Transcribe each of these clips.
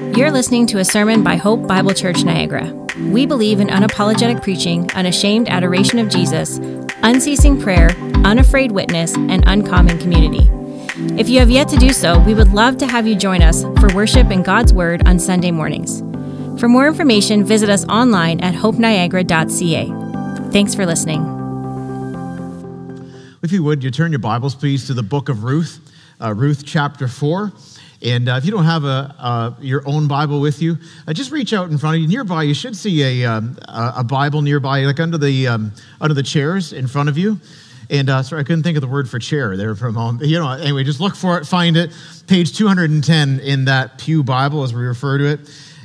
You're listening to a sermon by Hope Bible Church Niagara. We believe in unapologetic preaching, unashamed adoration of Jesus, unceasing prayer, unafraid witness, and uncommon community. If you have yet to do so, we would love to have you join us for worship in God's Word on Sunday mornings. For more information, visit us online at hopeniagara.ca. Thanks for listening. If you would, you turn your Bibles, please, to the book of Ruth, uh, Ruth chapter 4. And uh, if you don't have a, uh, your own Bible with you, uh, just reach out in front of you. Nearby, you should see a, um, a Bible nearby, like under the, um, under the chairs in front of you. And uh, sorry, I couldn't think of the word for chair there for a moment. You know, anyway, just look for it, find it. Page 210 in that Pew Bible, as we refer to it.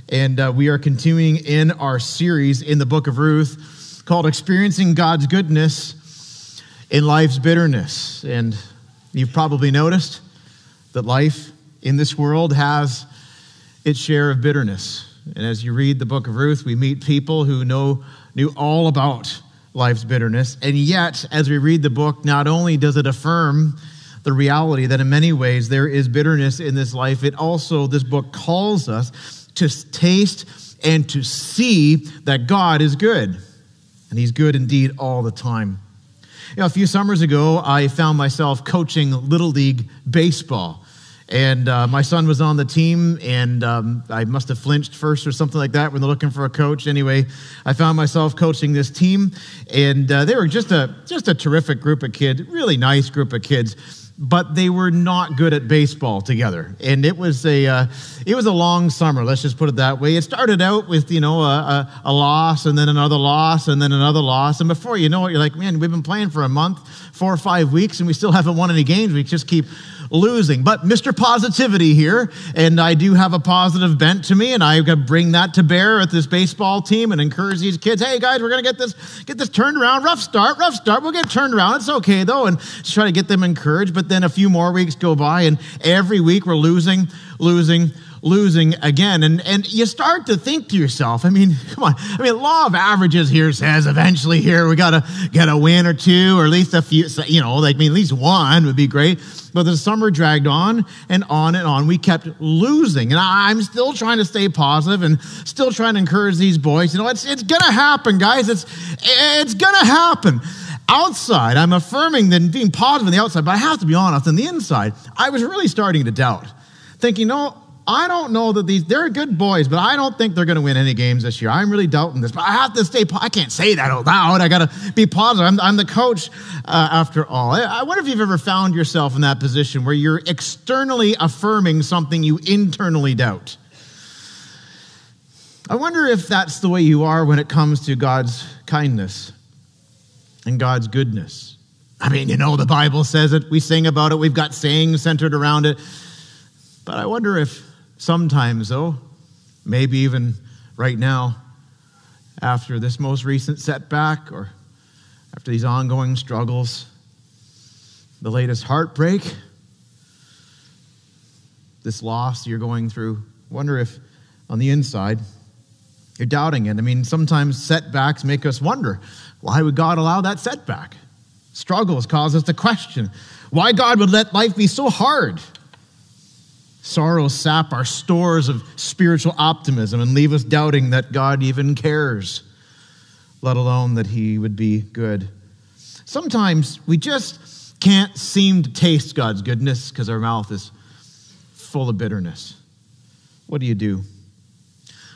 And uh, we are continuing in our series in the book of Ruth called Experiencing God's Goodness in Life's Bitterness. And you've probably noticed that life in this world has its share of bitterness. And as you read the book of Ruth, we meet people who know, knew all about life's bitterness. And yet, as we read the book, not only does it affirm the reality that in many ways there is bitterness in this life, it also, this book calls us to taste and to see that God is good. And He's good indeed all the time. You know, a few summers ago, I found myself coaching Little League Baseball. And uh, my son was on the team, and um, I must have flinched first or something like that when they're looking for a coach. Anyway, I found myself coaching this team, and uh, they were just a just a terrific group of kids, really nice group of kids. But they were not good at baseball together, and it was a uh, it was a long summer. Let's just put it that way. It started out with you know a, a, a loss, and then another loss, and then another loss, and before you know it, you're like, man, we've been playing for a month, four or five weeks, and we still haven't won any games. We just keep losing. But Mr. Positivity here, and I do have a positive bent to me, and I bring that to bear at this baseball team and encourage these kids. Hey guys, we're gonna get this get this turned around. Rough start, rough start. We'll get turned around. It's okay though, and try to get them encouraged. But then a few more weeks go by, and every week we're losing, losing, losing again. And, and you start to think to yourself, I mean, come on. I mean, law of averages here says eventually here we got to get a win or two, or at least a few, you know, like, I mean, at least one would be great. But the summer dragged on and on and on. We kept losing. And I'm still trying to stay positive and still trying to encourage these boys. You know, it's, it's going to happen, guys. It's, it's going to happen outside, I'm affirming that being positive on the outside, but I have to be honest, on the inside, I was really starting to doubt, thinking, no, I don't know that these, they're good boys, but I don't think they're going to win any games this year. I'm really doubting this, but I have to stay, I can't say that out loud. I got to be positive. I'm, I'm the coach uh, after all. I, I wonder if you've ever found yourself in that position where you're externally affirming something you internally doubt. I wonder if that's the way you are when it comes to God's kindness and God's goodness. I mean, you know, the Bible says it, we sing about it, we've got sayings centered around it. But I wonder if Sometimes, though, maybe even right now, after this most recent setback or after these ongoing struggles, the latest heartbreak, this loss you're going through, wonder if on the inside you're doubting it. I mean, sometimes setbacks make us wonder why would God allow that setback? Struggles cause us to question why God would let life be so hard. Sorrows sap our stores of spiritual optimism and leave us doubting that God even cares, let alone that He would be good. Sometimes we just can't seem to taste God's goodness because our mouth is full of bitterness. What do you do?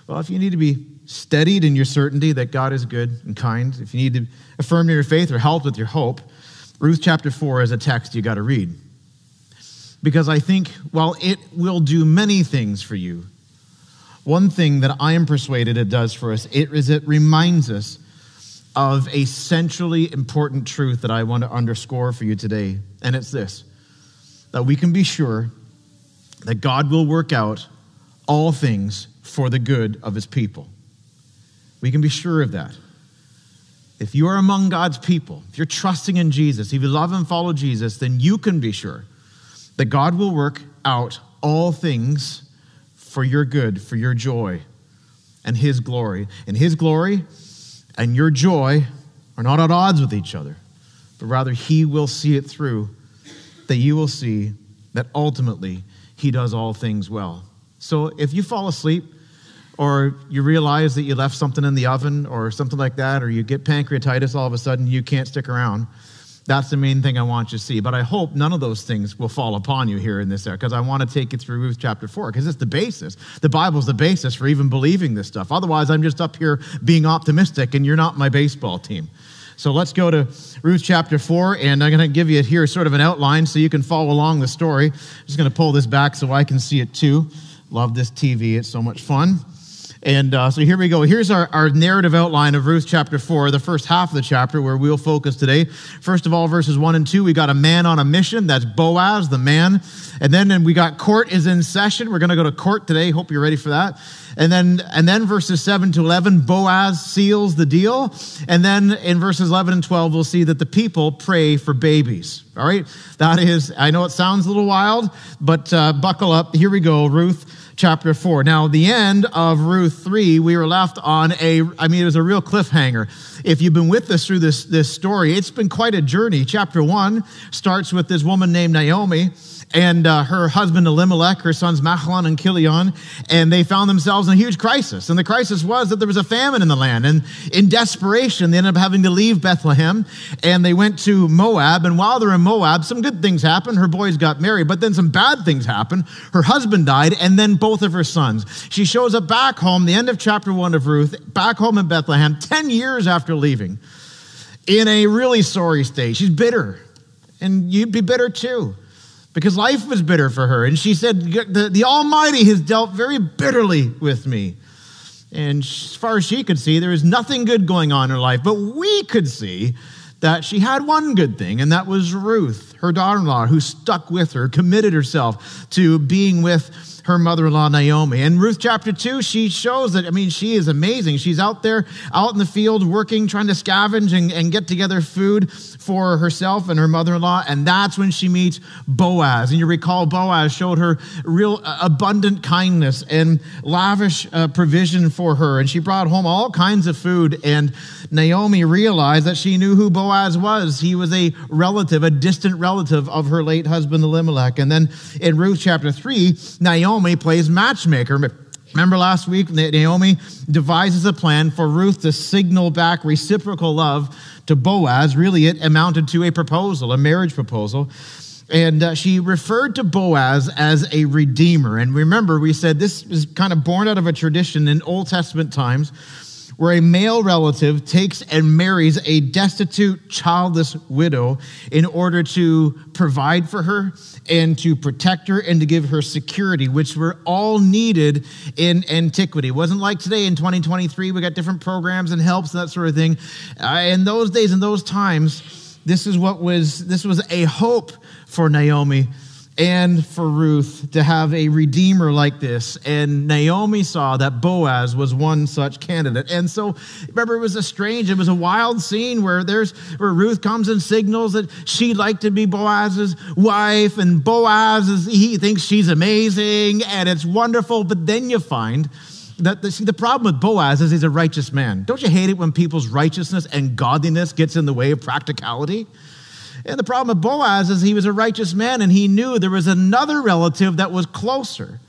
Well, if you need to be steadied in your certainty that God is good and kind, if you need to affirm your faith or help with your hope, Ruth chapter 4 is a text you got to read because I think, while it will do many things for you, one thing that I am persuaded it does for us it is it reminds us of a centrally important truth that I want to underscore for you today. And it's this that we can be sure that God will work out all things for the good of his people. We can be sure of that. If you are among God's people, if you're trusting in Jesus, if you love and follow Jesus, then you can be sure that God will work out all things for your good, for your joy, and His glory. And His glory and your joy are not at odds with each other, but rather He will see it through, that you will see that ultimately He does all things well. So if you fall asleep, or you realize that you left something in the oven or something like that, or you get pancreatitis all of a sudden, you can't stick around. That's the main thing I want you to see. But I hope none of those things will fall upon you here in this area because I want to take you through Ruth chapter 4 because it's the basis. The Bible's the basis for even believing this stuff. Otherwise, I'm just up here being optimistic and you're not my baseball team. So let's go to Ruth chapter 4, and I'm going to give you here sort of an outline so you can follow along the story. I'm just going to pull this back so I can see it too. Love this TV, it's so much fun. And uh, so here we go. Here's our, our narrative outline of Ruth chapter 4, the first half of the chapter where we'll focus today. First of all, verses 1 and 2, we got a man on a mission. That's Boaz, the man. And then and we got court is in session. We're going to go to court today. Hope you're ready for that. And then, and then verses 7 to 11, Boaz seals the deal. And then in verses 11 and 12, we'll see that the people pray for babies. All right. That is, I know it sounds a little wild, but uh, buckle up. Here we go. Ruth chapter 4. Now, the end of Ruth 3, we were left on a, I mean, it was a real cliffhanger. If you've been with us through this, this story, it's been quite a journey. Chapter 1 starts with this woman named Naomi and uh, her husband Elimelech, her sons Mahlon and Chilion, and they found themselves in a huge crisis. And the crisis was that there was a famine in the land. And in desperation, they ended up having to leave Bethlehem and they went to Moab. And while they're in Moab, some good things happened. Her boys got married, but then some bad things happened. Her husband died, and then both of her sons. She shows up back home, the end of chapter one of Ruth, back home in Bethlehem, 10 years after leaving, in a really sorry state. She's bitter. And you'd be bitter too because life was bitter for her. And she said, the, the Almighty has dealt very bitterly with me. And as far as she could see, there was nothing good going on in her life. But we could see that she had one good thing, and that was Ruth, her daughter in law, who stuck with her, committed herself to being with her mother in law, Naomi. And Ruth chapter 2, she shows that, I mean, she is amazing. She's out there, out in the field, working, trying to scavenge and, and get together food for herself and her mother in law. And that's when she meets Boaz. And you recall, Boaz showed her real uh, abundant kindness and lavish uh, provision for her. And she brought home all kinds of food. And Naomi realized that she knew who Boaz was. He was a relative, a distant relative of her late husband Elimelech. And then in Ruth chapter 3, Naomi Naomi plays matchmaker. Remember last week, Naomi devises a plan for Ruth to signal back reciprocal love to Boaz. Really, it amounted to a proposal, a marriage proposal. And uh, she referred to Boaz as a redeemer. And remember, we said this is kind of born out of a tradition in Old Testament times where a male relative takes and marries a destitute, childless widow in order to provide for her and to protect her and to give her security, which were all needed in antiquity. It wasn't like today in 2023, we got different programs and helps and that sort of thing. Uh, in those days, in those times, this is what was, this was a hope for Naomi and for Ruth to have a redeemer like this. And Naomi saw that Boaz was one such candidate. And so remember, it was a strange, it was a wild scene where there's where Ruth comes and signals that she'd like to be Boaz's wife, and Boaz is he thinks she's amazing and it's wonderful. But then you find that the, see, the problem with Boaz is he's a righteous man. Don't you hate it when people's righteousness and godliness gets in the way of practicality? And the problem with Boaz is he was a righteous man and he knew there was another relative that was closer.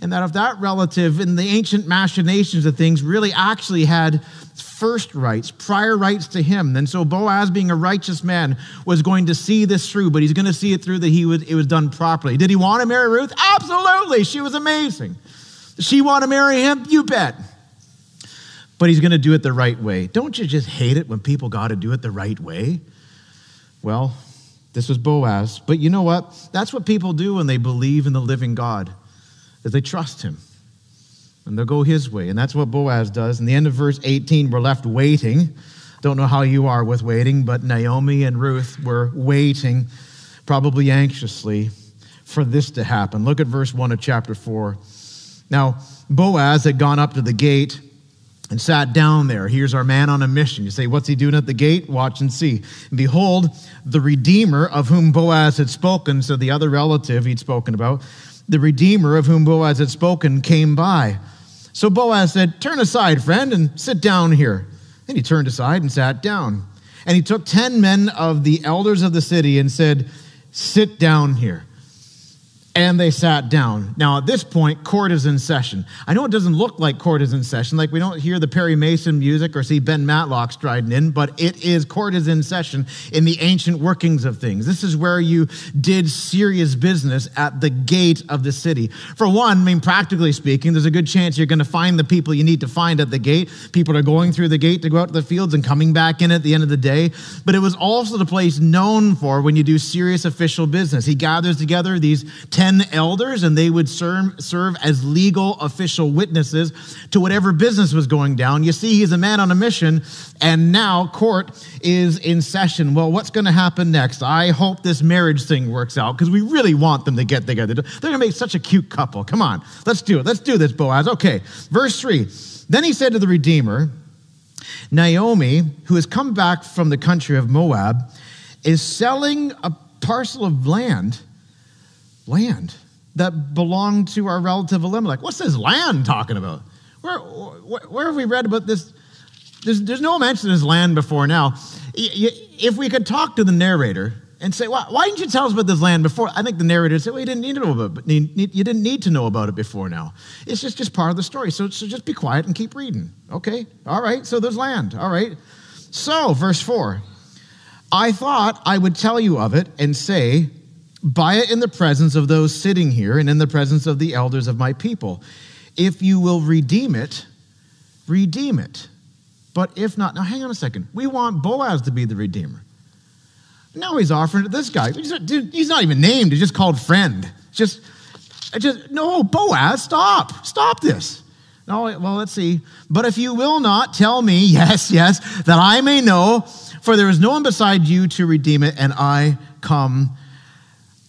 And that if that relative in the ancient machinations of things really actually had first rights, prior rights to him. then so Boaz, being a righteous man, was going to see this through, but he's going to see it through that he was, it was done properly. Did he want to marry Ruth? Absolutely. She was amazing. She want to marry him? You bet. But he's going to do it the right way. Don't you just hate it when people got to do it the right way? Well, this was Boaz. But you know what? That's what people do when they believe in the living God, is they trust him. And they'll go his way. And that's what Boaz does. In the end of verse 18, we're left waiting. Don't know how you are with waiting, but Naomi and Ruth were waiting, probably anxiously, for this to happen. Look at verse 1 of chapter 4. Now, Boaz had gone up to the gate and sat down there. Here's our man on a mission. You say, What's he doing at the gate? Watch and see. And behold, the Redeemer of whom Boaz had spoken, so the other relative he'd spoken about, the Redeemer of whom Boaz had spoken came by. So Boaz said, Turn aside, friend, and sit down here. And he turned aside and sat down. And he took ten men of the elders of the city and said, Sit down here. And they sat down. Now, at this point, court is in session. I know it doesn't look like court is in session, like we don't hear the Perry Mason music or see Ben Matlock striding in, but it is court is in session in the ancient workings of things. This is where you did serious business at the gate of the city. For one, I mean, practically speaking, there's a good chance you're going to find the people you need to find at the gate. People are going through the gate to go out to the fields and coming back in at the end of the day. But it was also the place known for when you do serious official business. He gathers together these 10 10 elders, and they would serve, serve as legal official witnesses to whatever business was going down. You see, he's a man on a mission, and now court is in session. Well, what's going to happen next? I hope this marriage thing works out because we really want them to get together. They're going to make such a cute couple. Come on, let's do it. Let's do this, Boaz. Okay, verse 3. Then he said to the Redeemer, Naomi, who has come back from the country of Moab, is selling a parcel of land land that belonged to our relative Elimelech. What's this land talking about? Where, where, where have we read about this? There's, there's no mention of this land before now. If we could talk to the narrator and say, why, why didn't you tell us about this land before? I think the narrator would say, well, you didn't need to know about it. You didn't need to know about it before now. It's just, just part of the story. So, so just be quiet and keep reading. Okay, all right, so there's land. All right. So, verse 4 I thought I would tell you of it and say, Buy it in the presence of those sitting here and in the presence of the elders of my people. If you will redeem it, redeem it. But if not, now hang on a second. We want Boaz to be the redeemer. Now he's offering to this guy. He's not, dude, he's not even named, he's just called friend. Just, just, no, Boaz, stop. Stop this. No, well, let's see. But if you will not tell me, yes, yes, that I may know, for there is no one beside you to redeem it, and I come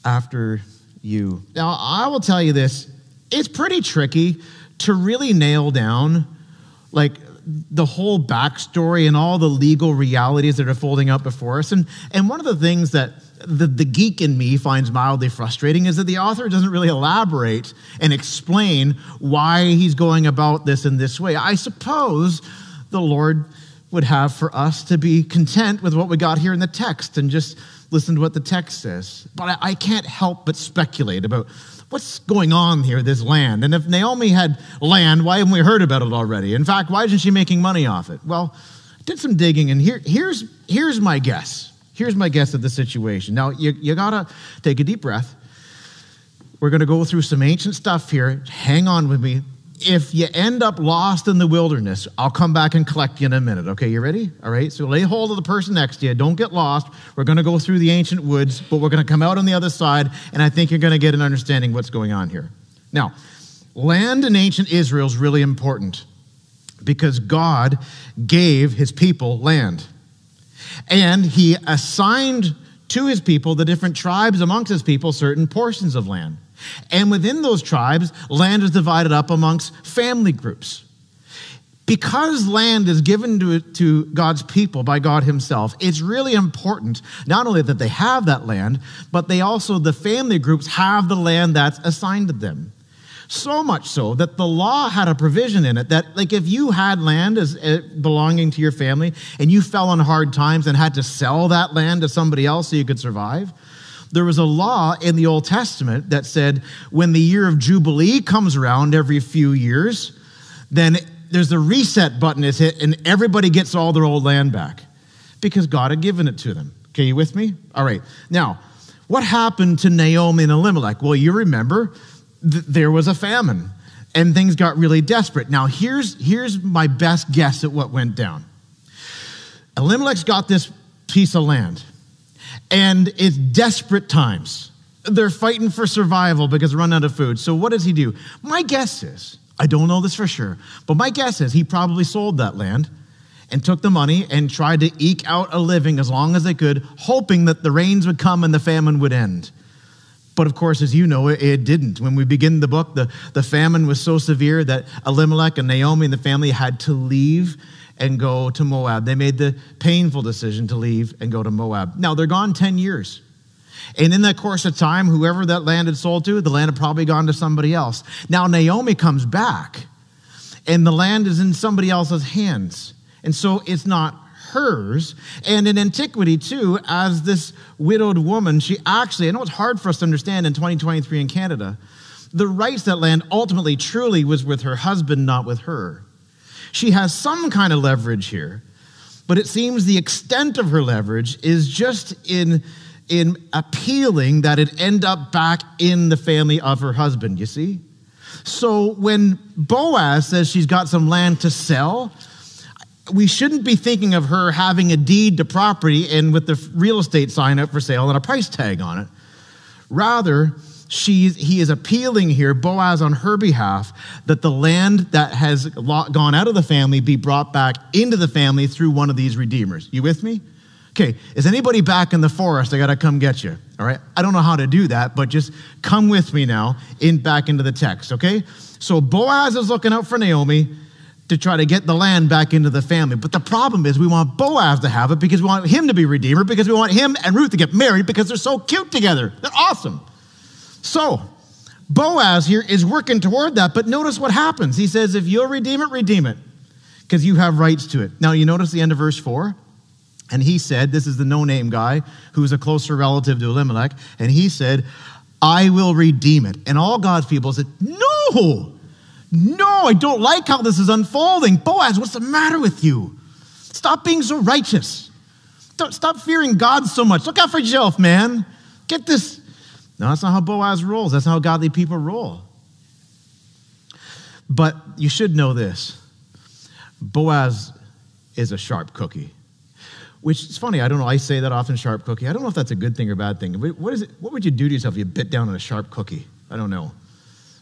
after you. Now, I will tell you this it's pretty tricky to really nail down like the whole backstory and all the legal realities that are folding up before us. And, and one of the things that the, the geek in me finds mildly frustrating is that the author doesn't really elaborate and explain why he's going about this in this way. I suppose the Lord would have for us to be content with what we got here in the text and just listen to what the text says. But I, can't help but speculate about what's going on here, this land. And if Naomi had land, why haven't we heard about it already? In fact, why isn't she making money off it? Well, I did some digging, and here, here's, here's my guess. Here's my guess of the situation. Now, you, you gotta take a deep breath. We're gonna go through some ancient stuff here. Hang on with me if you end up lost in the wilderness, I'll come back and collect you in a minute. Okay, you ready? All right, so lay hold of the person next to you. Don't get lost. We're going to go through the ancient woods, but we're going to come out on the other side, and I think you're going to get an understanding what's going on here. Now, land in ancient Israel is really important because God gave his people land. And he assigned to his people, the different tribes amongst his people, certain portions of land. And within those tribes, land is divided up amongst family groups. Because land is given to, to God's people by God Himself, it's really important not only that they have that land, but they also, the family groups, have the land that's assigned to them. So much so that the law had a provision in it that, like, if you had land as uh, belonging to your family and you fell on hard times and had to sell that land to somebody else so you could survive, there was a law in the Old Testament that said when the year of Jubilee comes around every few years, then there's a reset button is hit and everybody gets all their old land back because God had given it to them. Okay, you with me? All right. Now, what happened to Naomi and Elimelech? Well, you remember th- there was a famine and things got really desperate. Now, here's, here's my best guess at what went down. Elimelech's got this piece of land and it's desperate times. They're fighting for survival because running out of food. So what does he do? My guess is, I don't know this for sure, but my guess is he probably sold that land and took the money and tried to eke out a living as long as they could, hoping that the rains would come and the famine would end. But of course, as you know, it, it, didn't. When we begin the book, the, the famine was so severe that Elimelech and Naomi and the family had to leave and go to Moab. They made the painful decision to leave and go to Moab. Now, they're gone 10 years. And in that course of time, whoever that land had sold to, the land had probably gone to somebody else. Now, Naomi comes back, and the land is in somebody else's hands. And so it's not hers. And in antiquity, too, as this widowed woman, she actually, I know it's hard for us to understand in 2023 in Canada, the rights that land ultimately, truly was with her husband, not with her. She has some kind of leverage here, but it seems the extent of her leverage is just in, in appealing that it end up back in the family of her husband, you see? So when Boaz says she's got some land to sell, we shouldn't be thinking of her having a deed to property and with the real estate sign up for sale and a price tag on it. Rather, she's, he is appealing here, Boaz on her behalf, that the land that has gone out of the family be brought back into the family through one of these redeemers. You with me? Okay, is anybody back in the forest? I got to come get you. All right. I don't know how to do that, but just come with me now in back into the text. Okay. So Boaz is looking out for Naomi to try to get the land back into the family. But the problem is we want Boaz to have it because we want him to be redeemer because we want him and Ruth to get married because they're so cute together. They're awesome. So Boaz here is working toward that, but notice what happens. He says, if you'll redeem it, redeem it because you have rights to it. Now, you notice the end of verse 4? And he said, This is the no name guy who's a closer relative to Elimelech. And he said, I will redeem it. And all God's people said, No, no, I don't like how this is unfolding. Boaz, what's the matter with you? Stop being so righteous. Stop fearing God so much. Look out for yourself, man. Get this. No, that's not how Boaz rolls. That's not how godly people roll. But you should know this Boaz is a sharp cookie. Which is funny. I don't know. I say that often, sharp cookie. I don't know if that's a good thing or bad thing. What is it? What would you do to yourself if you bit down on a sharp cookie? I don't know.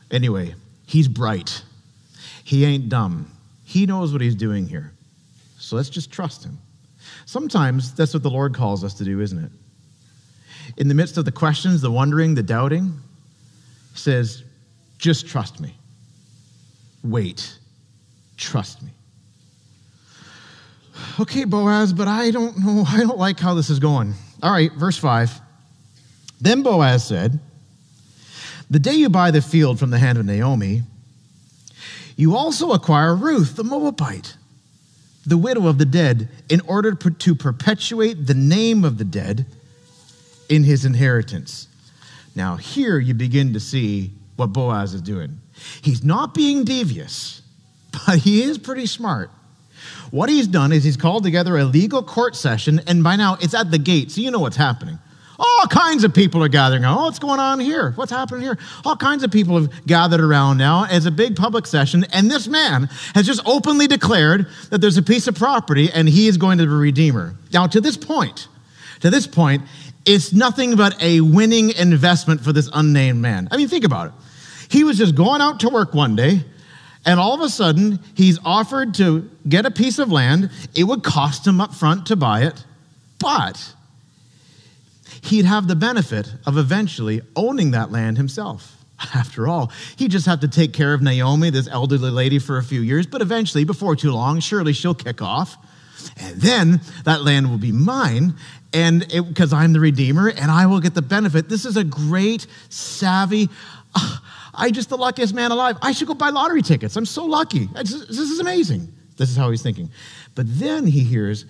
Anyway, he's bright. He ain't dumb. He knows what he's doing here. So let's just trust him. Sometimes that's what the Lord calls us to do, isn't it? In the midst of the questions, the wondering, the doubting, says, just trust me. Wait. Trust me okay, Boaz, but I don't know. I don't like how this is going. All right, verse 5. Then Boaz said, The day you buy the field from the hand of Naomi, you also acquire Ruth, the Moabite, the widow of the dead, in order to perpetuate the name of the dead in his inheritance. Now, here you begin to see what Boaz is doing. He's not being devious, but he is pretty smart. What he's done is he's called together a legal court session, and by now it's at the gate, so you know what's happening. All kinds of people are gathering. Oh, what's going on here? What's happening here? All kinds of people have gathered around now as a big public session, and this man has just openly declared that there's a piece of property and he is going to be a redeemer. Now, to this point, to this point, it's nothing but a winning investment for this unnamed man. I mean, think about it. He was just going out to work one day, and all of a sudden, he's offered to get a piece of land. It would cost him up front to buy it, but he'd have the benefit of eventually owning that land himself. After all, he just had to take care of Naomi, this elderly lady, for a few years, but eventually, before too long, surely she'll kick off. And then that land will be mine, and because I'm the Redeemer, and I will get the benefit. This is a great, savvy, uh, I just the luckiest man alive. I should go buy lottery tickets. I'm so lucky. This is amazing. This is how he's thinking. But then he hears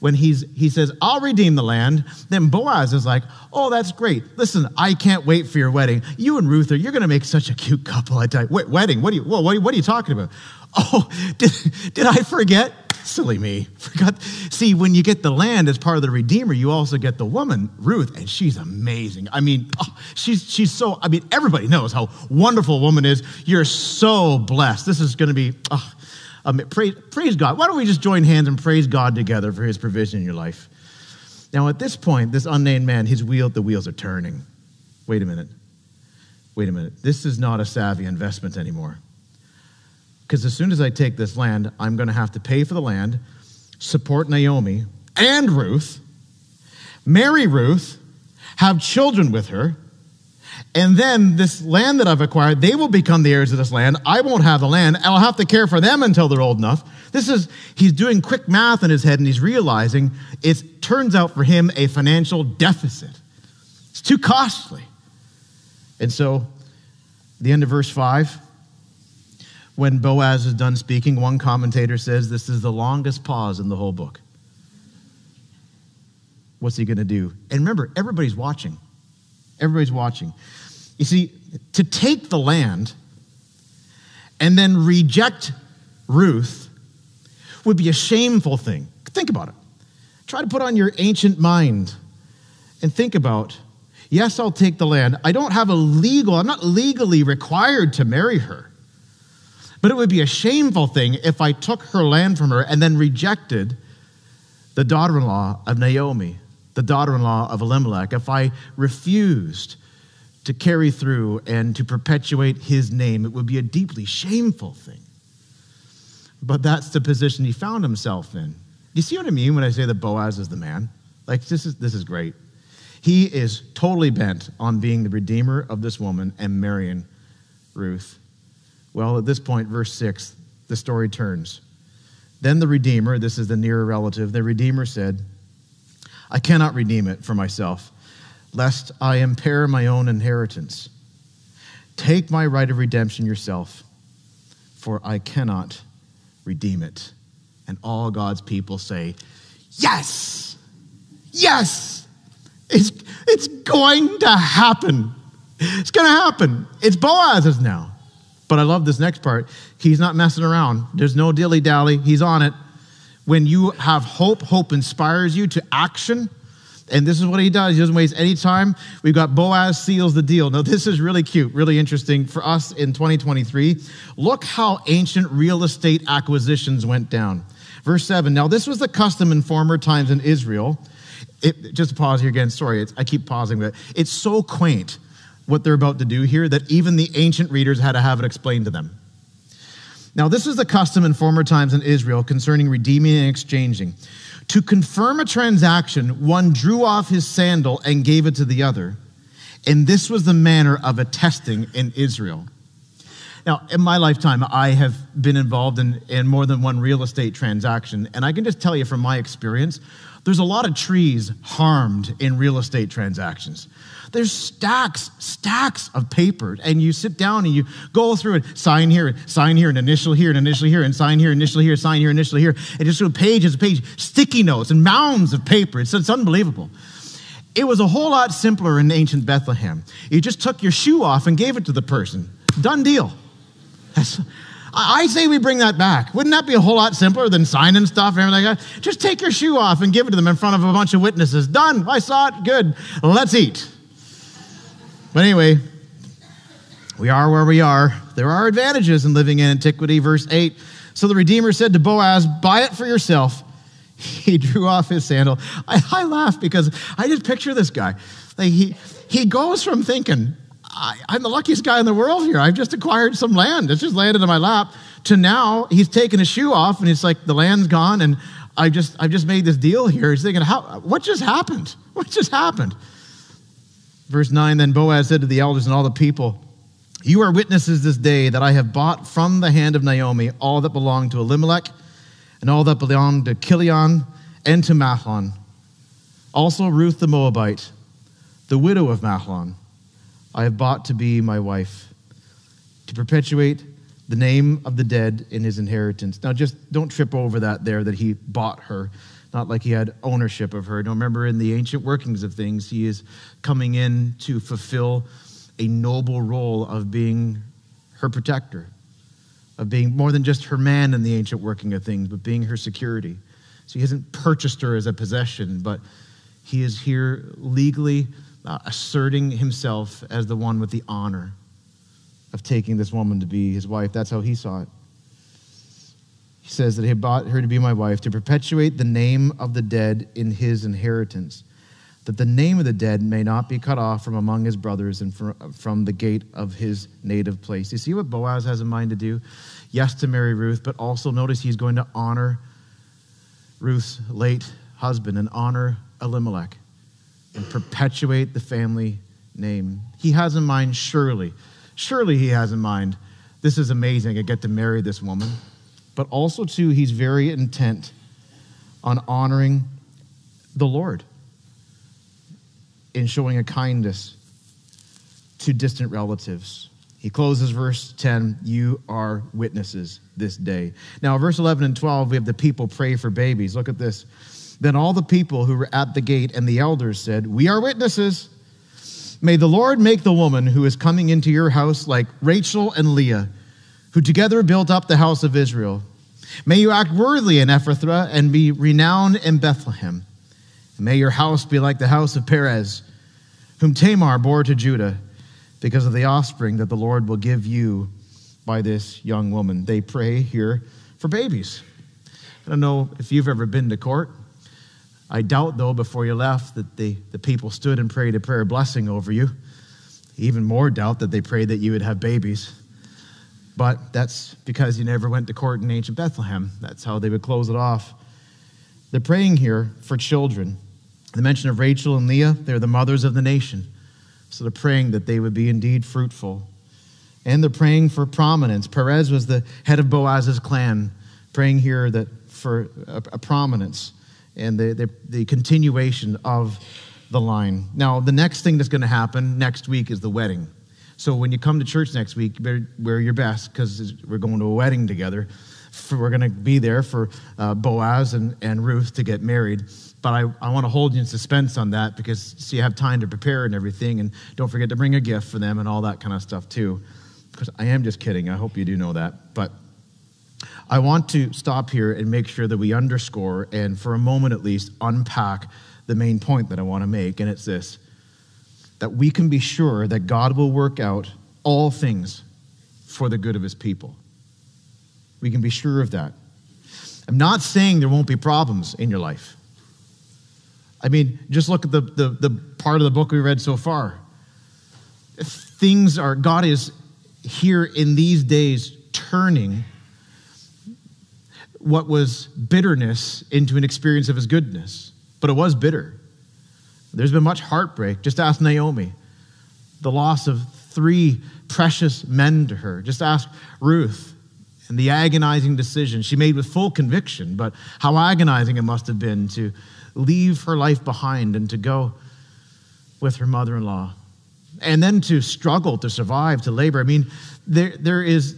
when he's, he says, I'll redeem the land. Then Boaz is like, Oh, that's great. Listen, I can't wait for your wedding. You and Ruth are, you're going to make such a cute couple. I tell you, Wait, wedding? What are you, whoa, what, what are you talking about? Oh, did, did I forget? Silly me. Forgot. See, when you get the land as part of the Redeemer, you also get the woman, Ruth, and she's amazing. I mean, oh, she's, she's so, I mean, everybody knows how wonderful a woman is. You're so blessed. This is going to be, oh, um, praise, praise God. Why don't we just join hands and praise God together for his provision in your life? Now, at this point, this unnamed man, his wheel, the wheels are turning. Wait a minute. Wait a minute. This is not a savvy investment anymore. Because as soon as I take this land, I'm going to have to pay for the land, support Naomi and Ruth, marry Ruth, have children with her, and then this land that I've acquired, they will become the heirs of this land. I won't have the land. I'll have to care for them until they're old enough. This is, he's doing quick math in his head and he's realizing it turns out for him a financial deficit. It's too costly. And so, the end of verse 5 when Boaz is done speaking, one commentator says this is the longest pause in the whole book. what's he going to do? And remember, everybody's watching. Everybody's watching. You see, to take the land and then reject Ruth would be a shameful thing. Think about it. Try to put on your ancient mind and think about yes, I'll take the land. I don't have a legal, I'm not legally required to marry her. But it would be a shameful thing if I took her land from her and then rejected the daughter in law of Naomi, the daughter in law of Elimelech, if I refused to carry through and to perpetuate his name, it would be a deeply shameful thing. But that's the position he found himself in. You see what I mean when I say that Boaz is the man? Like, this is, this is great. He is totally bent on being the redeemer of this woman and marrying Ruth. Well, at this point, verse 6, the story turns. Then the Redeemer, this is the nearer relative, the Redeemer said, I cannot redeem it for myself, lest I impair my own inheritance. Take my right of redemption yourself, for I cannot redeem it. And all God's people say, Yes! Yes! It's, it's going to happen. It's going to happen. It's Boaz's now. But I love this next part. He's not messing around. There's no dilly dally. He's on it. When you have hope, hope inspires you to action. And this is what he does. He doesn't waste any time. We've got Boaz seals the deal. Now, this is really cute, really interesting for us in 2023. Look how ancient real estate acquisitions went down. Verse 7 Now, this was the custom in former times in Israel. It, just pause here again. Sorry, I keep pausing, but it's so quaint what they're about to do here that even the ancient readers had to have it explained to them. Now, this was the custom in former times in Israel concerning redeeming and exchanging. To confirm a transaction, one drew off his sandal and gave it to the other. And this was the manner of attesting in Israel. Now, in my lifetime, I have been involved in, in more than one real estate transaction. And I can just tell you from my experience, there's a lot of trees harmed in real estate transactions. There's stacks, stacks of paper, and you sit down and you go through it, sign here, sign here, and initial here, and initial here, and sign here, initial here, sign here, initial here, and just through pages and pages, sticky notes and mounds of paper. It's, it's unbelievable. It was a whole lot simpler in ancient Bethlehem. You just took your shoe off and gave it to the person. Done deal. That's, I say we bring that back. Wouldn't that be a whole lot simpler than signing stuff and everything like that? Just take your shoe off and give it to them in front of a bunch of witnesses. Done. I saw it. Good. Let's eat. But anyway, we are where we are. There are advantages in living in antiquity. Verse 8 So the Redeemer said to Boaz, Buy it for yourself. He drew off his sandal. I, I laugh because I just picture this guy. Like he, he goes from thinking, I, am the luckiest guy in the world here. I've just acquired some land. It's just landed in my lap. To now, he's taken his shoe off and it's like the land's gone and I just I've just made this deal here. He's thinking, how what just happened? What just happened? Verse 9 Then Boaz said to the elders and all the people, You are witnesses this day that I have bought from the hand of Naomi all that belonged to Elimelech and all that belonged to Chilion and to Mahlon. Also Ruth the Moabite, the widow of Mahlon, I have bought to be my wife, to perpetuate the name of the dead in his inheritance. Now, just don't trip over that there that he bought her not like he had ownership of her. No, remember in the ancient workings of things, he is coming in to fulfill a noble role of being her protector, of being more than just her man in the ancient working of things, but being her security. So he hasn't purchased her as a possession, but he is here legally uh, asserting himself as the one with the honor of taking this woman to be his wife. That's how he saw it. He says that he bought her to be my wife to perpetuate the name of the dead in his inheritance, that the name of the dead may not be cut off from among his brothers and from the gate of his native place. You see what Boaz has in mind to do? Yes, to marry Ruth, but also notice he's going to honor Ruth's late husband and honor Elimelech and perpetuate the family name. He has in mind, surely, surely he has in mind, this is amazing. I get to marry this woman but also, too, he's very intent on honoring the Lord in showing a kindness to distant relatives. He closes verse 10 You are witnesses this day. Now, verse 11 and 12, we have the people pray for babies. Look at this. Then all the people who were at the gate and the elders said, We are witnesses. May the Lord make the woman who is coming into your house like Rachel and Leah, who together built up the house of Israel. May you act worthily in Ephrathah and be renowned in Bethlehem. And may your house be like the house of Perez, whom Tamar bore to Judah, because of the offspring that the Lord will give you by this young woman. They pray here for babies. I don't know if you've ever been to court. I doubt, though, before you left that the, the people stood and prayed a prayer blessing over you. Even more doubt that they prayed that you would have babies. But that's because you never went to court in ancient Bethlehem. That's how they would close it off. They're praying here for children. The mention of Rachel and Leah, they're the mothers of the nation. So they're praying that they would be indeed fruitful. And they're praying for prominence. Perez was the head of Boaz's clan, praying here that for a, a prominence and the, the, the continuation of the line. Now, the next thing that's going to happen next week is the wedding. So when you come to church next week, you better wear your best because we're going to a wedding together. We're going to be there for uh, Boaz and, and Ruth to get married. But I, I want to hold you in suspense on that because so you have time to prepare and everything. And don't forget to bring a gift for them and all that kind of stuff too. Because I am just kidding. I hope you do know that. But I want to stop here and make sure that we underscore and, for a moment at least, unpack the main point that I want to make. And it's this that we can be sure that God will work out all things for the good of his people. We can be sure of that. I'm not saying there won't be problems in your life. I mean, just look at the, the, the part of the book we read so far. Things are, God is here in these days turning what was bitterness into an experience of his goodness. But it was bitter. There's been much heartbreak. Just ask Naomi, the loss of three precious men to her. Just ask Ruth and the agonizing decision she made with full conviction, but how agonizing it must have been to leave her life behind and to go with her mother in law. And then to struggle to survive, to labor. I mean, there, there is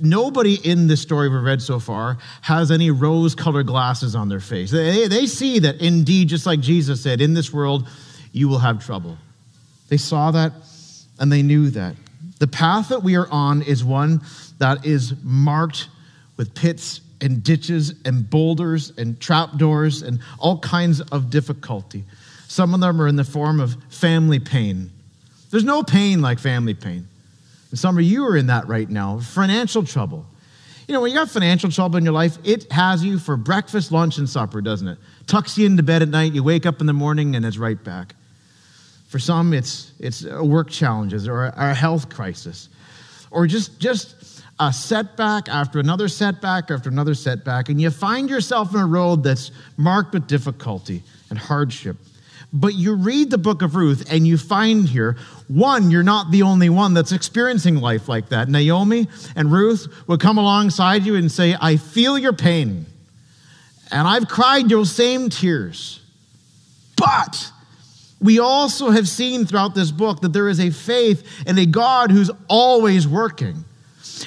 nobody in this story we've read so far has any rose colored glasses on their face. They, they see that indeed, just like Jesus said, in this world, you will have trouble. They saw that and they knew that. The path that we are on is one that is marked with pits and ditches and boulders and trapdoors and all kinds of difficulty. Some of them are in the form of family pain. There's no pain like family pain. And some of you are in that right now financial trouble. You know, when you got financial trouble in your life, it has you for breakfast, lunch, and supper, doesn't it? Tucks you into bed at night, you wake up in the morning, and it's right back. For some, it's, it's work challenges or a, health crisis or just, just a setback after another setback after another setback, and you find yourself in a road that's marked with difficulty and hardship. But you read the book of Ruth and you find here, one, you're not the only one that's experiencing life like that. Naomi and Ruth would come alongside you and say, I feel your pain, and I've cried those same tears. But we also have seen throughout this book that there is a faith and a God who's always working.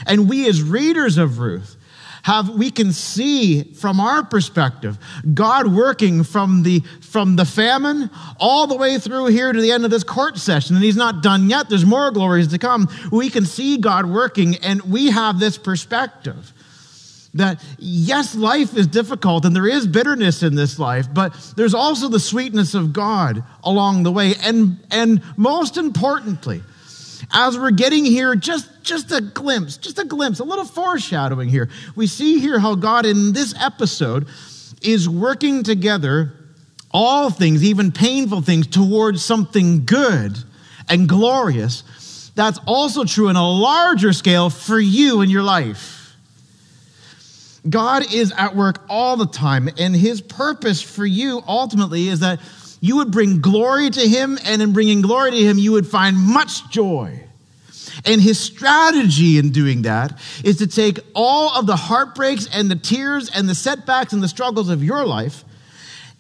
And we, as readers of Ruth, have we can see from our perspective God working from the from the famine all the way through here to the end of this court session and he's not done yet. There's more glories to come. We can see God working and we have this perspective that yes life is difficult and there is bitterness in this life but there's also the sweetness of God along the way. And and most importantly as we're getting here, just, just a glimpse, just a glimpse, a little foreshadowing here. We see here how God in this episode is working together all things, even painful things, towards something good and glorious. That's also true in a larger scale for you in your life. God is at work all the time, and his purpose for you ultimately is that you would bring glory to him, and in bringing glory to him, you would find much joy. And his strategy in doing that is to take all of the heartbreaks and the tears and the setbacks and the struggles of your life,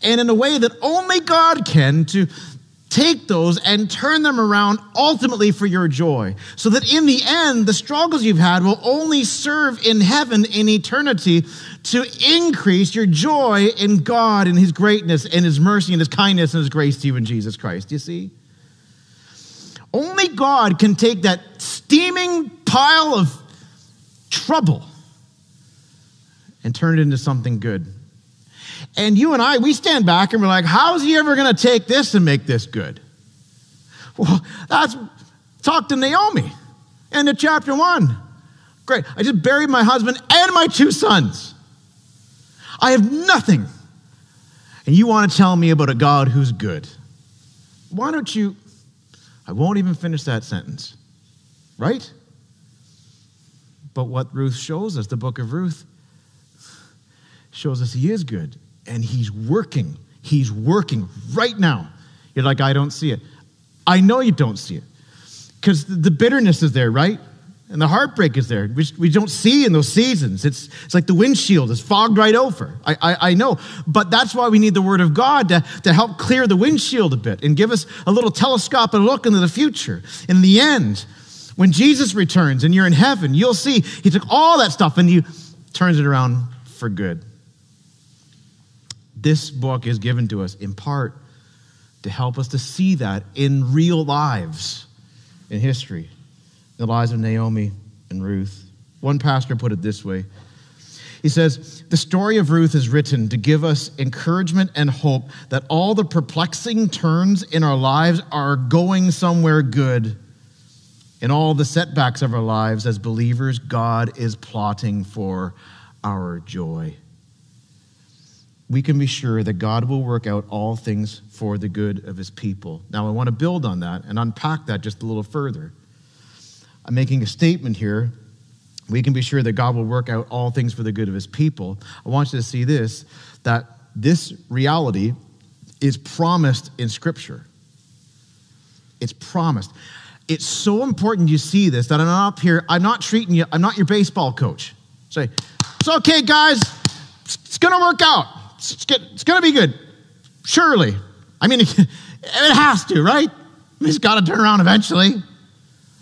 and in a way that only God can, to take those and turn them around ultimately for your joy. So that in the end, the struggles you've had will only serve in heaven in eternity to increase your joy in God and His greatness and His mercy and His kindness and His grace to you in Jesus Christ. You see? Only God can take that steaming pile of trouble and turn it into something good. And you and I, we stand back and we're like, how is he ever going to take this and make this good? Well, that's talk to Naomi. End of chapter one. Great. I just buried my husband and my two sons. I have nothing. And you want to tell me about a God who's good. Why don't you? I won't even finish that sentence. Right? But what Ruth shows us, the book of Ruth, shows us he is good and he's working. He's working right now. You're like, I don't see it. I know you don't see it because the bitterness is there, right? And the heartbreak is there, which we don't see in those seasons. It's, it's like the windshield is fogged right over. I, I, I, know. But that's why we need the Word of God to, to help clear the windshield a bit and give us a little telescope and look into the future. In the end, when Jesus returns and you're in heaven, you'll see He took all that stuff and He turns it around for good. This book is given to us in part to help us to see that in real lives in history, the lives of Naomi and Ruth. One pastor put it this way he says, The story of Ruth is written to give us encouragement and hope that all the perplexing turns in our lives are going somewhere good. In all the setbacks of our lives as believers, God is plotting for our joy we can be sure that God will work out all things for the good of his people. Now, I want to build on that and unpack that just a little further. I'm making a statement here. We can be sure that God will work out all things for the good of his people. I want you to see this that this reality is promised in Scripture. It's promised. It's so important you see this that I'm not up here, I'm not treating you, I'm not your baseball coach. Say, it's okay, guys, it's gonna work out. It's, it's going to be good. Surely. I mean, it, has to, right? It's got to turn around eventually.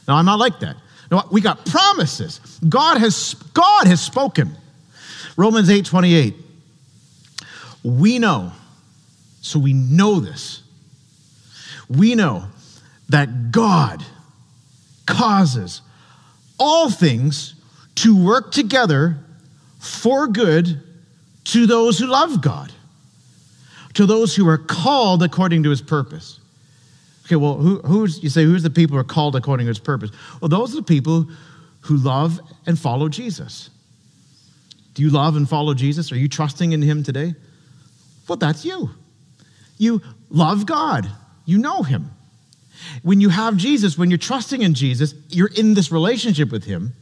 No, I'm not like that. No, we got promises. God has, God has spoken. Romans 8 28. We know, so we know this. We know that God causes all things to work together for good to those who love God, to those who are called according to his purpose. Okay, well, who, who's, you say, who's the people who are called according to his purpose? Well, those are the people who love and follow Jesus. Do you love and follow Jesus? Are you trusting in him today? Well, that's you. You love God, you know him. When you have Jesus, when you're trusting in Jesus, you're in this relationship with him.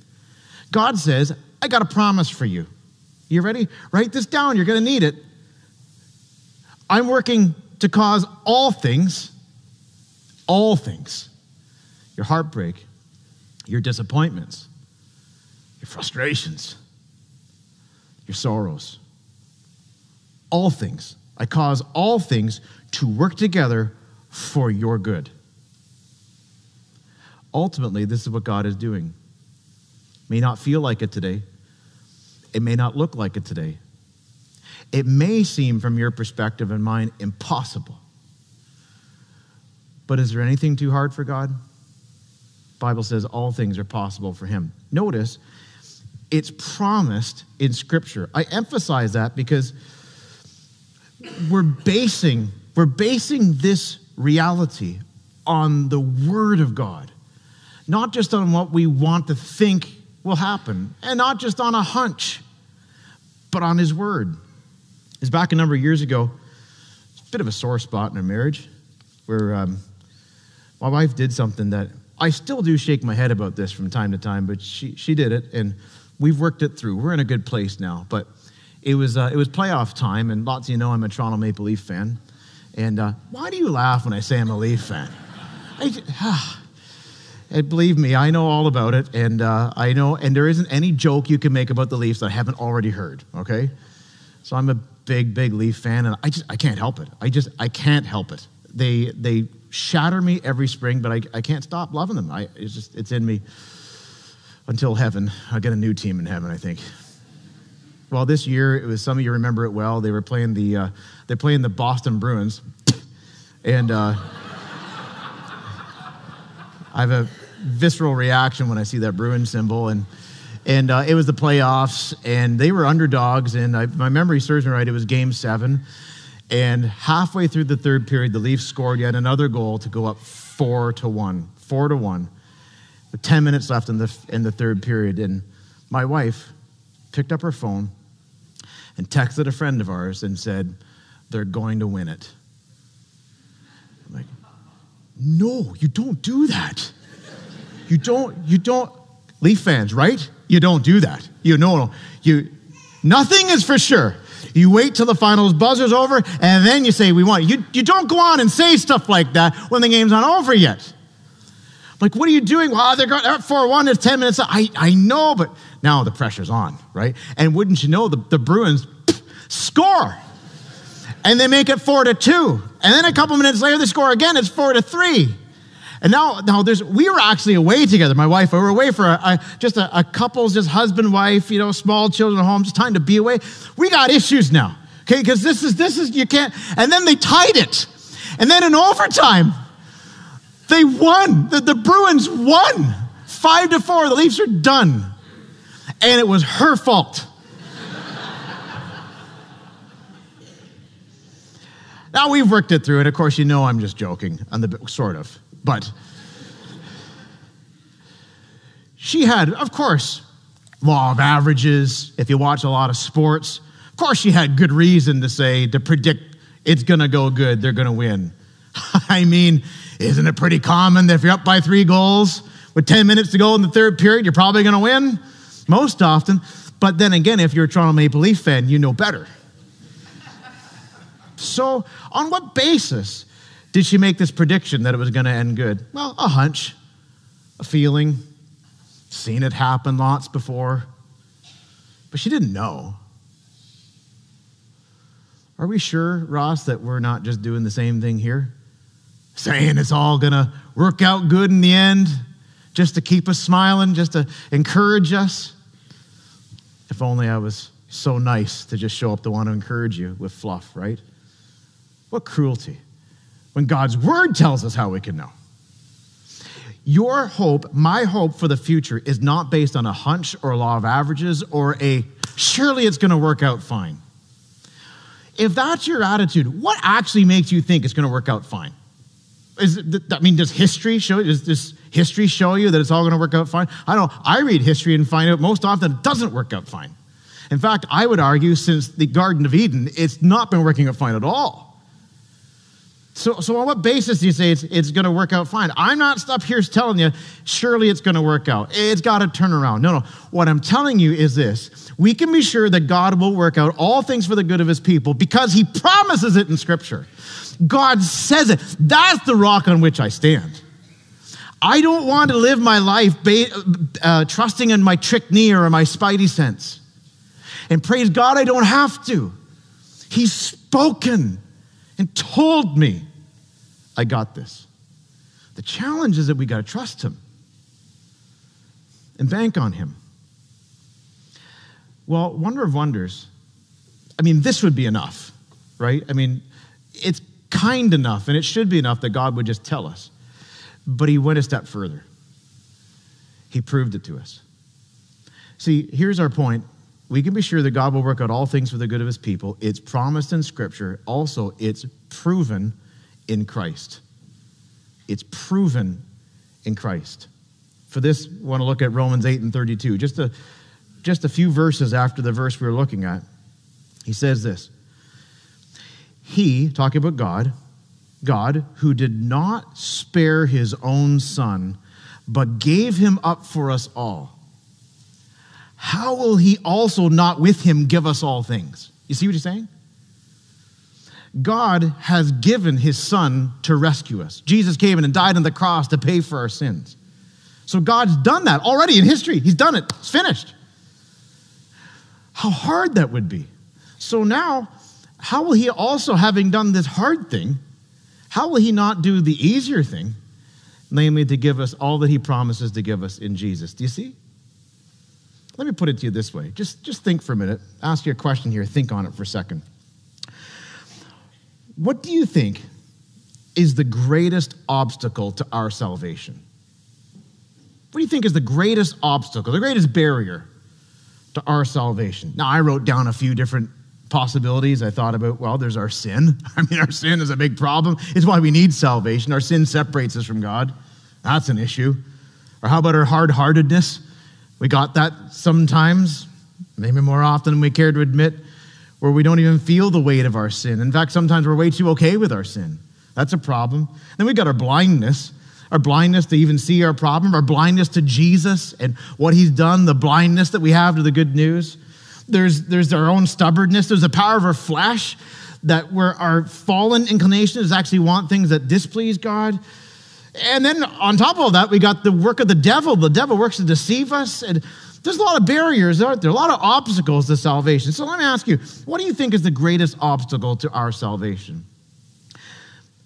God says, I got a promise for you. You ready? Write this down. You're going to need it. I'm working to cause all things, all things, your heartbreak, your disappointments, your frustrations, your sorrows, all things. I cause all things to work together for your good. Ultimately, this is what God is doing. May not feel like it today. It may not look like it today. It may seem, from your perspective and mine, impossible. But is there anything too hard for God? Bible says all things are possible for him. Notice it's promised in scripture. I emphasize that because we're basing we're basing this reality on the word of God. Not just on what we want to think will happen, and not just on a hunch, but on His Word. It's back a number of years ago. It's a bit of a sore spot in our marriage where um, my wife did something that I still do shake my head about this from time to time, but she, she did it, and we've worked it through. We're in a good place now, but it was, uh, it was playoff time, and lots of you know I'm a Toronto Maple Leaf fan. And uh, why do you laugh when I say I'm a Leaf fan? I, ah, and believe me, I know all about it, and uh, I know, and there isn't any joke you can make about the Leafs that I haven't already heard. Okay, so I'm a big, big Leaf fan, and I just I can't help it. I just I can't help it. they, they shatter me every spring, but I, I can't stop loving them. I, it's just, it's in me until heaven. I get a new team in heaven, I think. Well, this year, it was, some of you remember it well. They were playing the, uh, they're playing the Boston Bruins. And uh, I have a visceral reaction when I see that Bruin symbol. And, and uh, it was the playoffs, and they were underdogs. And I, my memory serves me right, it was game seven. And halfway through the third period, the Leafs scored yet another goal to go up four to one. Four to one. With 10 minutes left in the, in the third period. And my wife picked up her phone and texted a friend of ours and said, They're going to win it. I'm like, No, you don't do that. You don't, you don't, Leaf fans, right? You don't do that. You know, you, nothing is for sure. You wait till the finals buzzer's over, and then you say, We want you. You don't go on and say stuff like that when the game's not over yet. Like, what are you doing? Well, they're going up 4 1, it's 10 minutes. I, I know, but now the pressure's on, right? And wouldn't you know, the, the Bruins pff, score. And they make it 4 to 2. And then a couple minutes later, they score again, it's 4 to 3. And now, now there's, we were actually away together, my wife. We were away for a, a, just a, a couple's, just husband, wife, you know, small children at home, just time to be away. We got issues now, okay? Because this is, this is, you can't. And then they tied it. And then in overtime, they won. The, the Bruins won. Five to four. The Leafs are done. And it was her fault. Now we've worked it through, and of course, you know I'm just joking on the sort of. But she had, of course, law of averages. If you watch a lot of sports, of course, she had good reason to say, to predict it's going to go good, they're going to win. I mean, isn't it pretty common that if you're up by three goals with 10 minutes to go in the third period, you're probably going to win? Most often. But then again, if you're a Toronto Maple Leaf fan, you know better. So, on what basis did she make this prediction that it was going to end good? Well, a hunch, a feeling, seen it happen lots before. But she didn't know. Are we sure, Ross, that we're not just doing the same thing here? Saying it's all going to work out good in the end, just to keep us smiling, just to encourage us? If only I was so nice to just show up to want to encourage you with fluff, right? What cruelty when God's word tells us how we can know. Your hope, my hope for the future, is not based on a hunch or a law of averages or a surely it's going to work out fine. If that's your attitude, what actually makes you think it's going to work out fine? Is it, I mean, does history show? Does history show you that it's all going to work out fine? I don't. I read history and find out most often it doesn't work out fine. In fact, I would argue since the Garden of Eden, it's not been working out fine at all. So, so on what basis do you say it's, it's going to work out fine? I'm not up here telling you, surely it's going to work out. It's got to turn around. No, no. What I'm telling you is this we can be sure that God will work out all things for the good of his people because he promises it in Scripture. God says it. That's the rock on which I stand. I don't want to live my life uh, trusting in my trick knee or my spidey sense. And praise God, I don't have to. He's spoken and told me I got this. The challenge is that we got to trust him and bank on him. Well, wonder of wonders, I mean, this would be enough, right? I mean, it's kind enough and it should be enough that God would just tell us. But he went a step further, he proved it to us. See, here's our point we can be sure that God will work out all things for the good of his people. It's promised in Scripture. Also, it's proven in Christ. It's proven in Christ. For this, I want to look at Romans 8 and 32, just a, just a few verses after the verse we were looking at. He says this He, talking about God, God, who did not spare his own son, but gave him up for us all how will he also not with him give us all things? You see what he's saying? God has given his son to rescue us. Jesus came and died on the cross to pay for our sins. So God's done that already in history. He's done it, it's finished. How hard that would be. So now, how will he also, having done this hard thing, how will he not do the easier thing, namely to give us all that he promises to give us in Jesus? Do you see? Let me put it to you this way. Just, just think for a minute. Ask you a question here. Think on it for a second. What do you think is the greatest obstacle to our salvation? What do you think is the greatest obstacle, the greatest barrier to our salvation? Now, I wrote down a few different possibilities. I thought about, well, there's our sin. I mean, our sin is a big problem. It's why we need salvation. Our sin separates us from God. That's an issue. Or how about our hard heartedness? We got that sometimes, maybe more often than we care to admit, where we don't even feel the weight of our sin. In fact, sometimes we're way too okay with our sin. That's a problem. Then we got our blindness, our blindness to even see our problem, our blindness to Jesus and what he's done, the blindness that we have to the good news. There's, there's our own stubbornness, there's the power of our flesh that where our fallen inclination is actually want things that displease God. And then on top of that, we got the work of the devil. The devil works to deceive us. And there's a lot of barriers, aren't there? A lot of obstacles to salvation. So let me ask you, what do you think is the greatest obstacle to our salvation?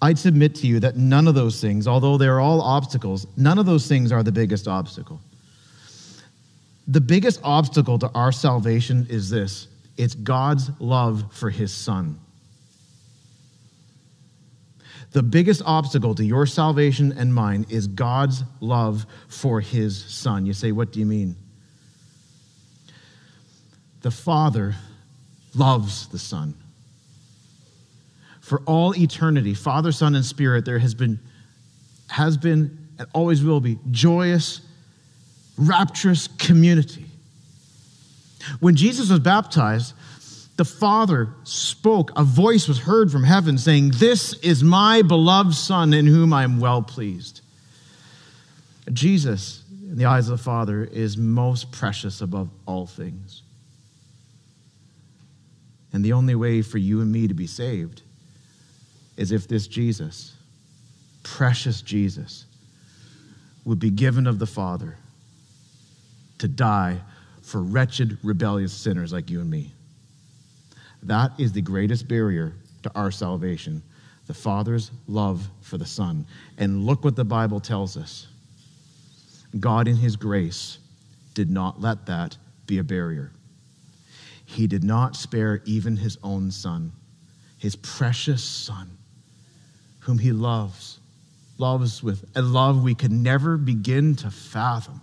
I'd submit to you that none of those things, although they're all obstacles, none of those things are the biggest obstacle. The biggest obstacle to our salvation is this it's God's love for his son. The biggest obstacle to your salvation and mine is God's love for his son. You say, What do you mean? The Father loves the Son. For all eternity, Father, Son, and Spirit, there has been, has been, and always will be joyous, rapturous community. When Jesus was baptized, the Father spoke, a voice was heard from heaven saying, This is my beloved Son in whom I am well pleased. Jesus, in the eyes of the Father, is most precious above all things. And the only way for you and me to be saved is if this Jesus, precious Jesus, would be given of the Father to die for wretched, rebellious sinners like you and me. That is the greatest barrier to our salvation the Father's love for the Son. And look what the Bible tells us God, in His grace, did not let that be a barrier. He did not spare even His own Son, His precious Son, whom He loves, loves with a love we could never begin to fathom.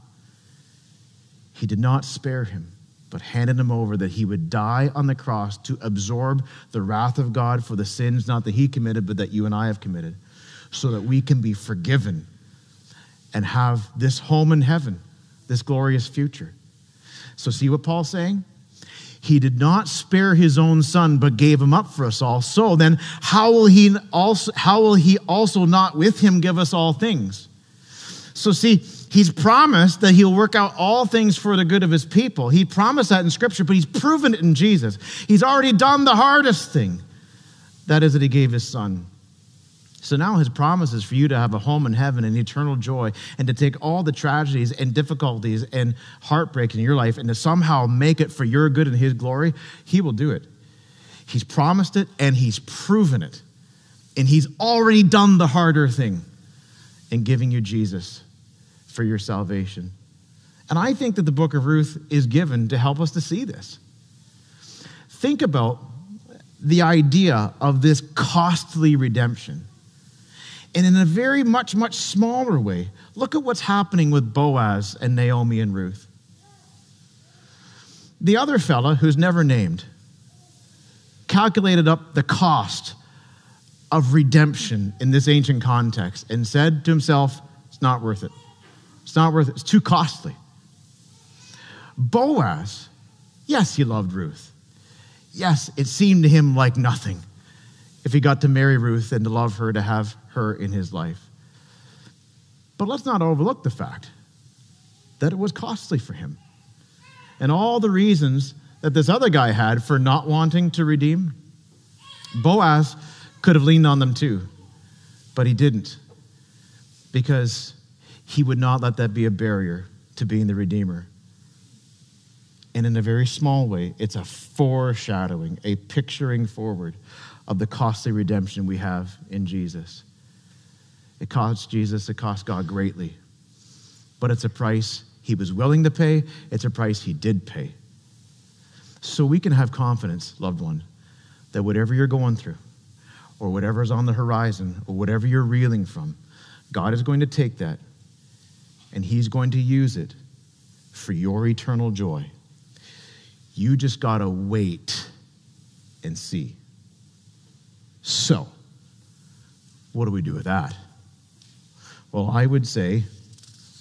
He did not spare Him but handed him over that he would die on the cross to absorb the wrath of God for the sins not that he committed, but that you and I have committed, so that we can be forgiven and have this home in heaven, this glorious future. So, see what Paul's saying? He did not spare his own son, but gave him up for us all. So then, how will he also, how will he also not with him give us all things? So, see, He's promised that he'll work out all things for the good of his people. He promised that in Scripture, but he's proven it in Jesus. He's already done the hardest thing that is, that he gave his son. So now his promise is for you to have a home in heaven and eternal joy and to take all the tragedies and difficulties and heartbreak in your life and to somehow make it for your good and his glory. He will do it. He's promised it and he's proven it. And he's already done the harder thing in giving you Jesus for your salvation. And I think that the book of Ruth is given to help us to see this. Think about the idea of this costly redemption. And in a very much, much smaller way, look at what's happening with Boaz and Naomi and Ruth. The other fella, who's never named, calculated up the cost of redemption in this ancient context and said to himself, it's not worth it. It's not worth it. It's too costly. Boaz, yes, he loved Ruth. Yes, it seemed to him like nothing if he got to marry Ruth and to love her, to have her in his life. But let's not overlook the fact that it was costly for him. And all the reasons that this other guy had for not wanting to redeem, Boaz could have leaned on them too, but he didn't. Because he would not let that be a barrier to being the Redeemer. And in a very small way, it's a foreshadowing, a picturing forward of the costly redemption we have in Jesus. It cost Jesus, it cost God greatly. But it's a price he was willing to pay, it's a price he did pay. So we can have confidence, loved one, that whatever you're going through, or whatever's on the horizon, or whatever you're reeling from, God is going to take that and he's going to use it for your eternal joy. You just got to wait and see. So, what do we do with that? Well, I would say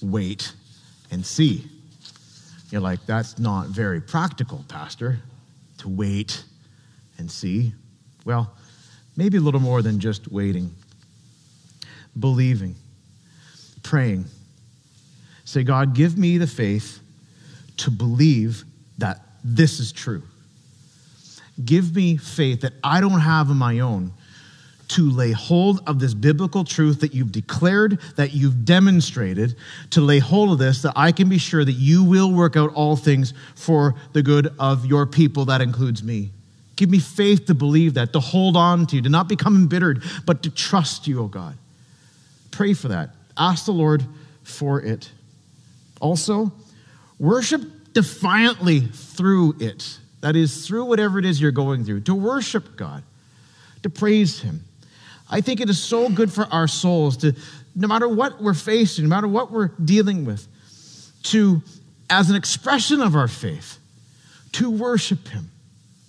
wait and see. You're like, that's not very practical, Pastor, to wait and see. Well, maybe a little more than just waiting. Believing, praying. Say, God, give me the faith to believe that this is true. Give me faith that I don't have on my own to lay hold of this biblical truth that you've declared, that you've demonstrated, to lay hold of this, that I can be sure that you will work out all things for the good of your people. That includes me. Give me faith to believe that, to hold on to you, to not become embittered, but to trust you, oh God. Pray for that. Ask the Lord for it. Also, worship defiantly through it. That is, through whatever it is you're going through, to worship God, to praise Him. I think it is so good for our souls to, no matter what we're facing, no matter what we're dealing with, to, as an expression of our faith, to worship Him,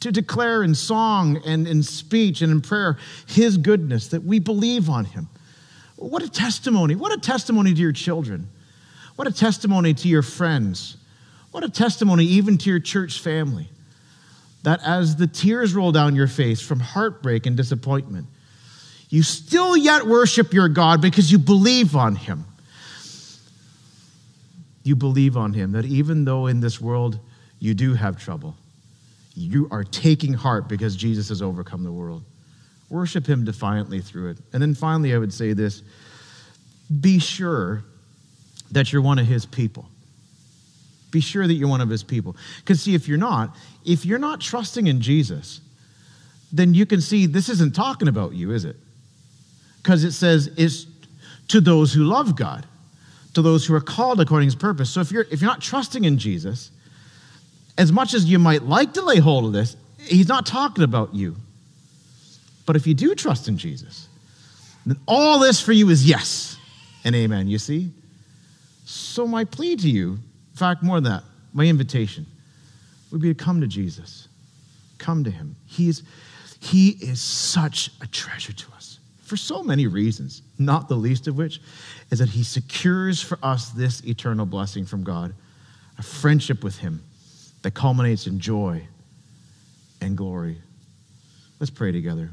to declare in song and in speech and in prayer His goodness, that we believe on Him. What a testimony. What a testimony to your children. What a testimony to your friends. What a testimony even to your church family. That as the tears roll down your face from heartbreak and disappointment, you still yet worship your God because you believe on Him. You believe on Him that even though in this world you do have trouble, you are taking heart because Jesus has overcome the world. Worship Him defiantly through it. And then finally, I would say this be sure that you're one of His people. Be sure that you're one of His people. Because, see, if you're not, if you're not trusting in Jesus, then you can see this isn't talking about you, is it? because it says is to those who love God, to those who are called according to his purpose. So if you're if you're not trusting in Jesus, as much as you might like to lay hold of this, he's not talking about you. But if you do trust in Jesus, then all this for you is yes and amen, you see? So my plea to you, in fact, more than that, my invitation would be to come to Jesus. Come to him. He's, he is such a treasure to us for so many reasons, not the least of which is that he secures for us this eternal blessing from God, a friendship with him that culminates in joy and glory. Let's pray together.